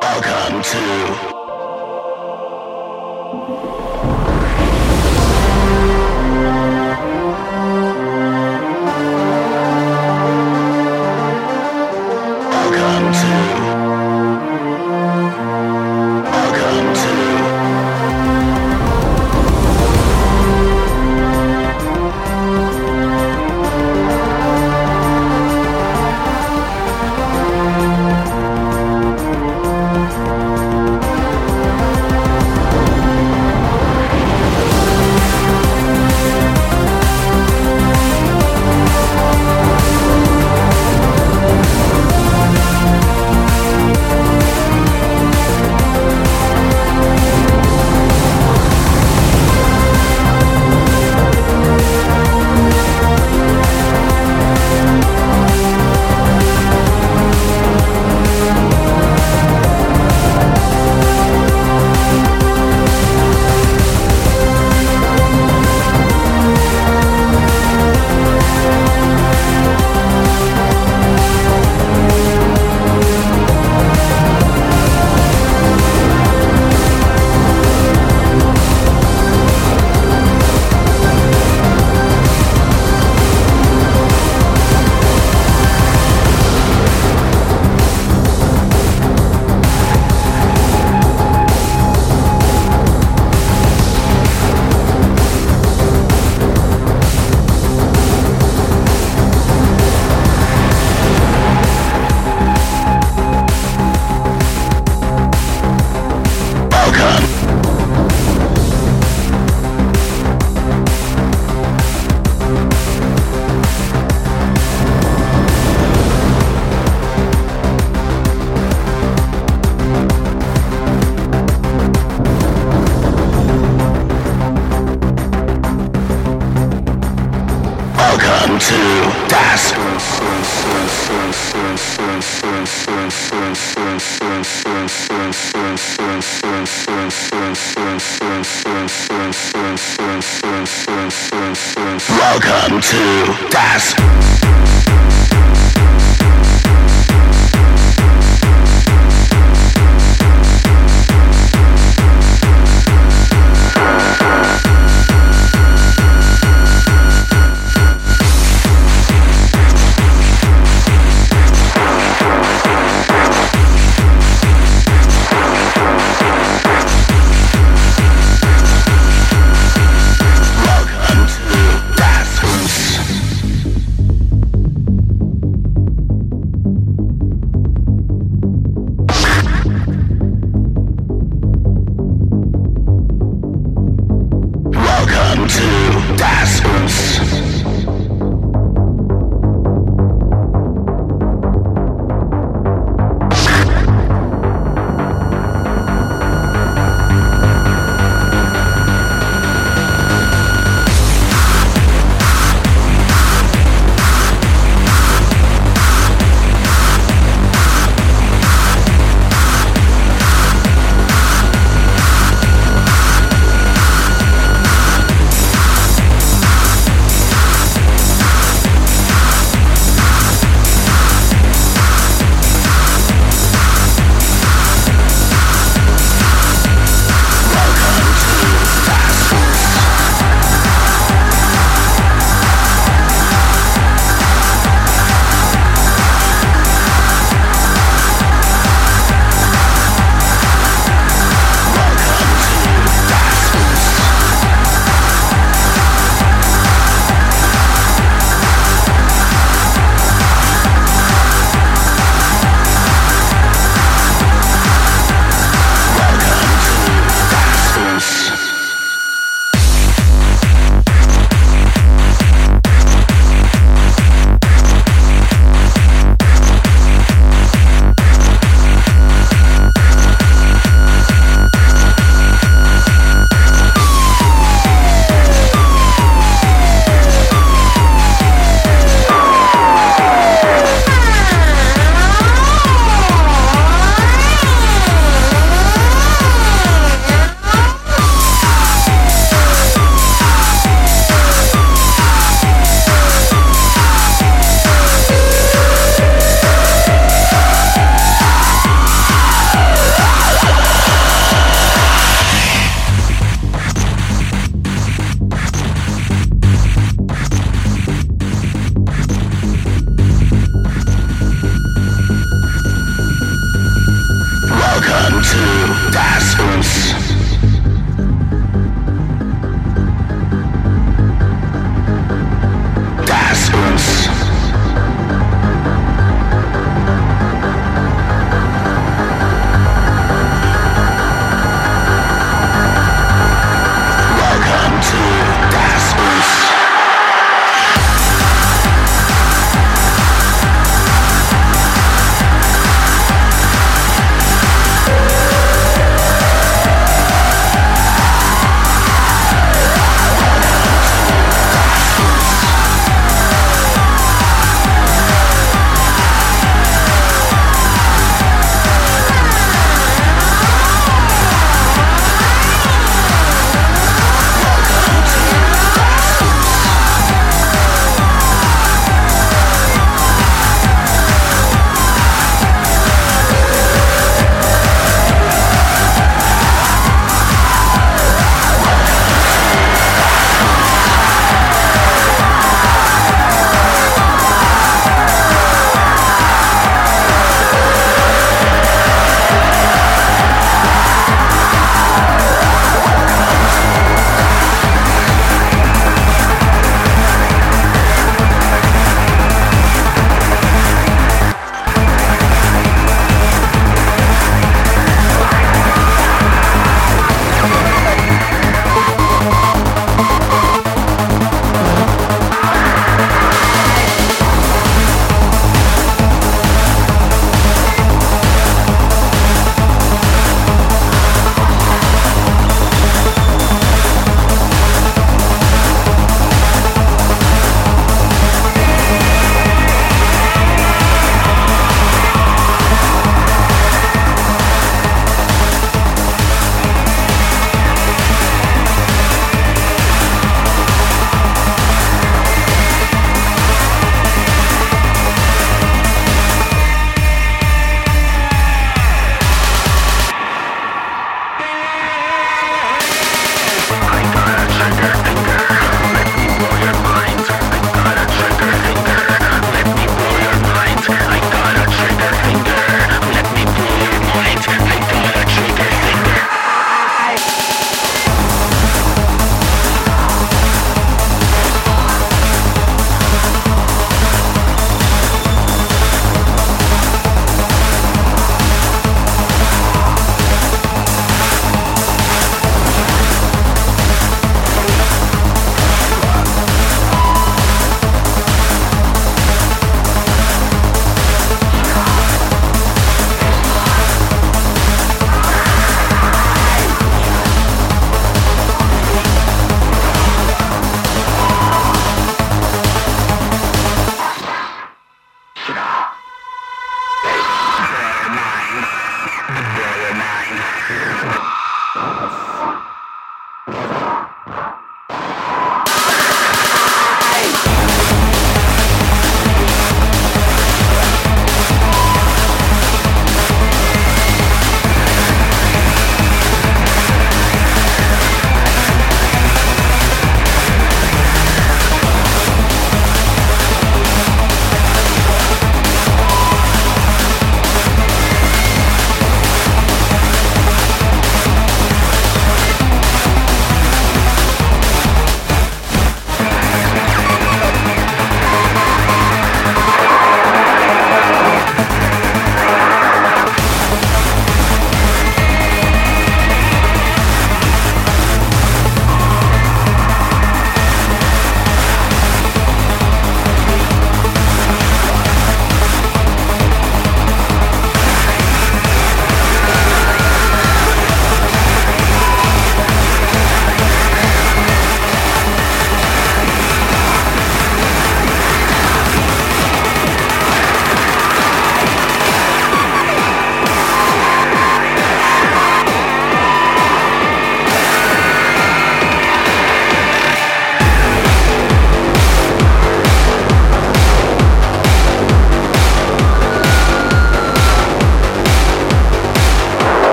Welcome to.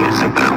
mesa pra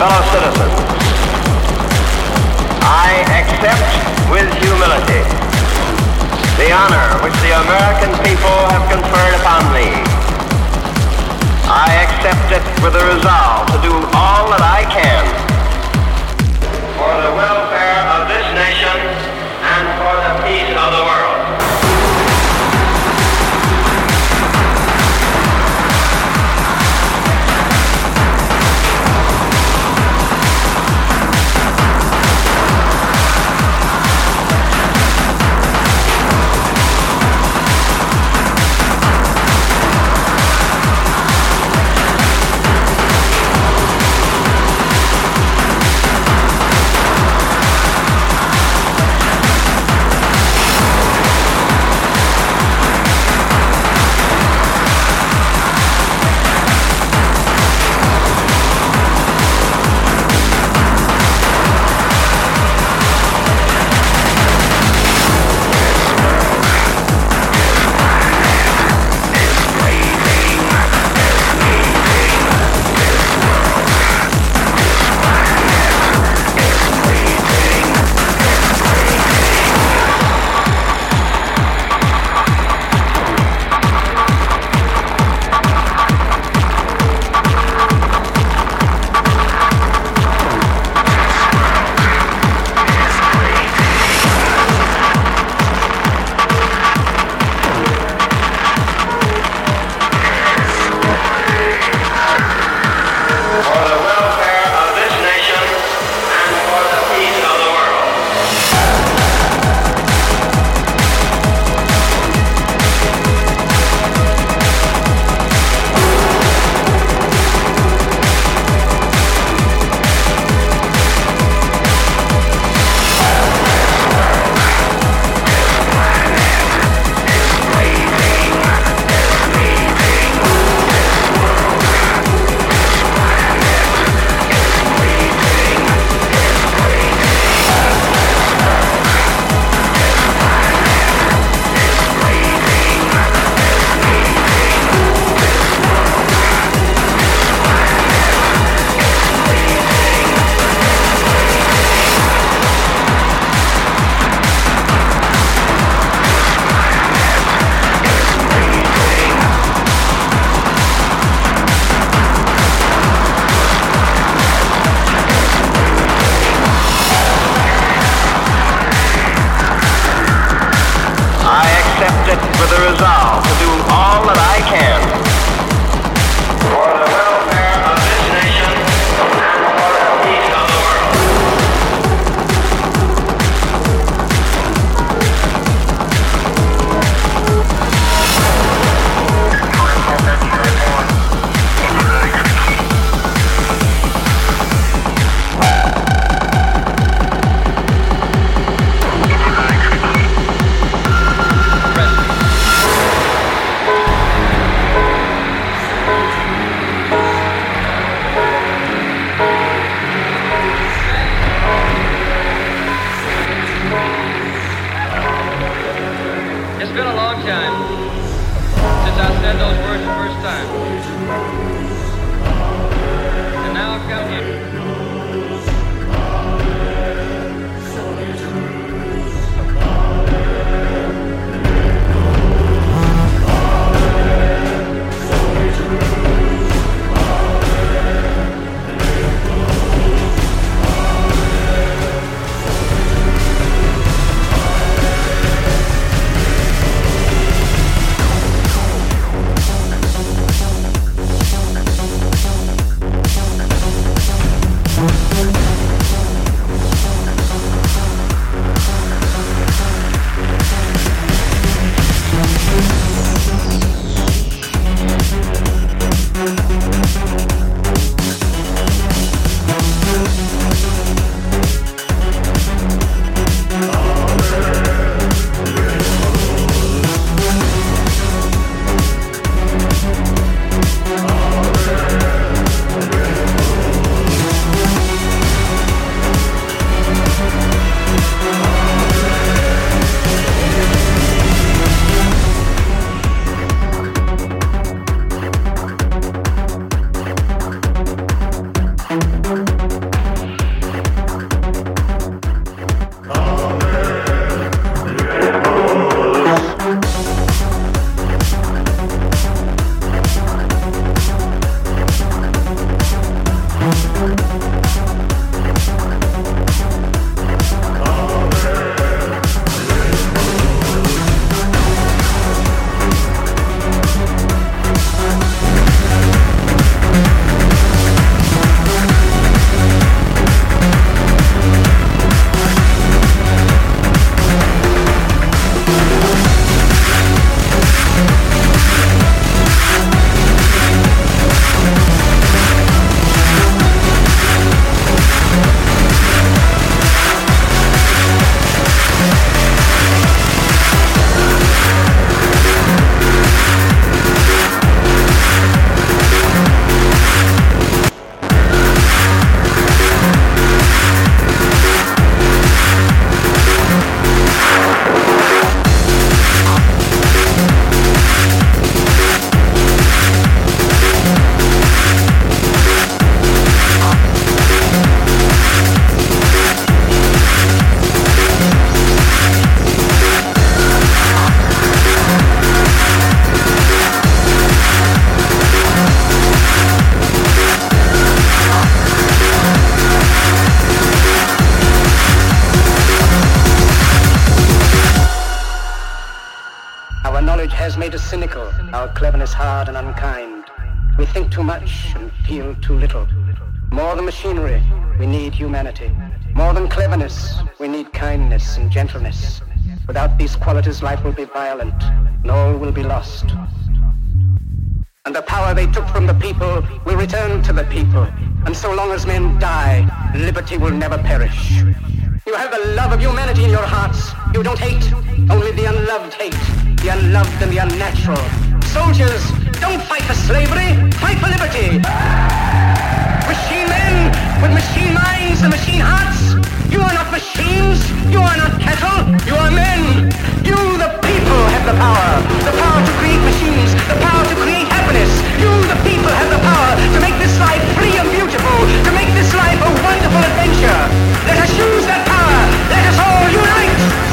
fellow citizens, I accept with humility the honor which the American people have conferred upon me. I accept it with a resolve to do all that I can for the welfare has made us cynical, our cleverness hard and unkind. We think too much and feel too little. More than machinery, we need humanity. More than cleverness, we need kindness and gentleness. Without these qualities, life will be violent, and all will be lost. And the power they took from the people will return to the people. And so long as men die, liberty will never perish. You have the love of humanity in your hearts. You don't hate, only the unloved hate. The unloved and the unnatural. Soldiers, don't fight for slavery, fight for liberty. Machine men with machine minds and machine hearts. You are not machines. You are not cattle. You are men. You, the people, have the power. The power to create machines. The power to create happiness. You, the people, have the power to make this life free and beautiful. To make this life a wonderful adventure. Let us use that power. Let us all unite.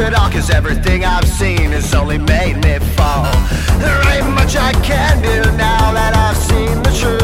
At all? Cause everything I've seen has only made me fall. There ain't much I can do now that I've seen the truth.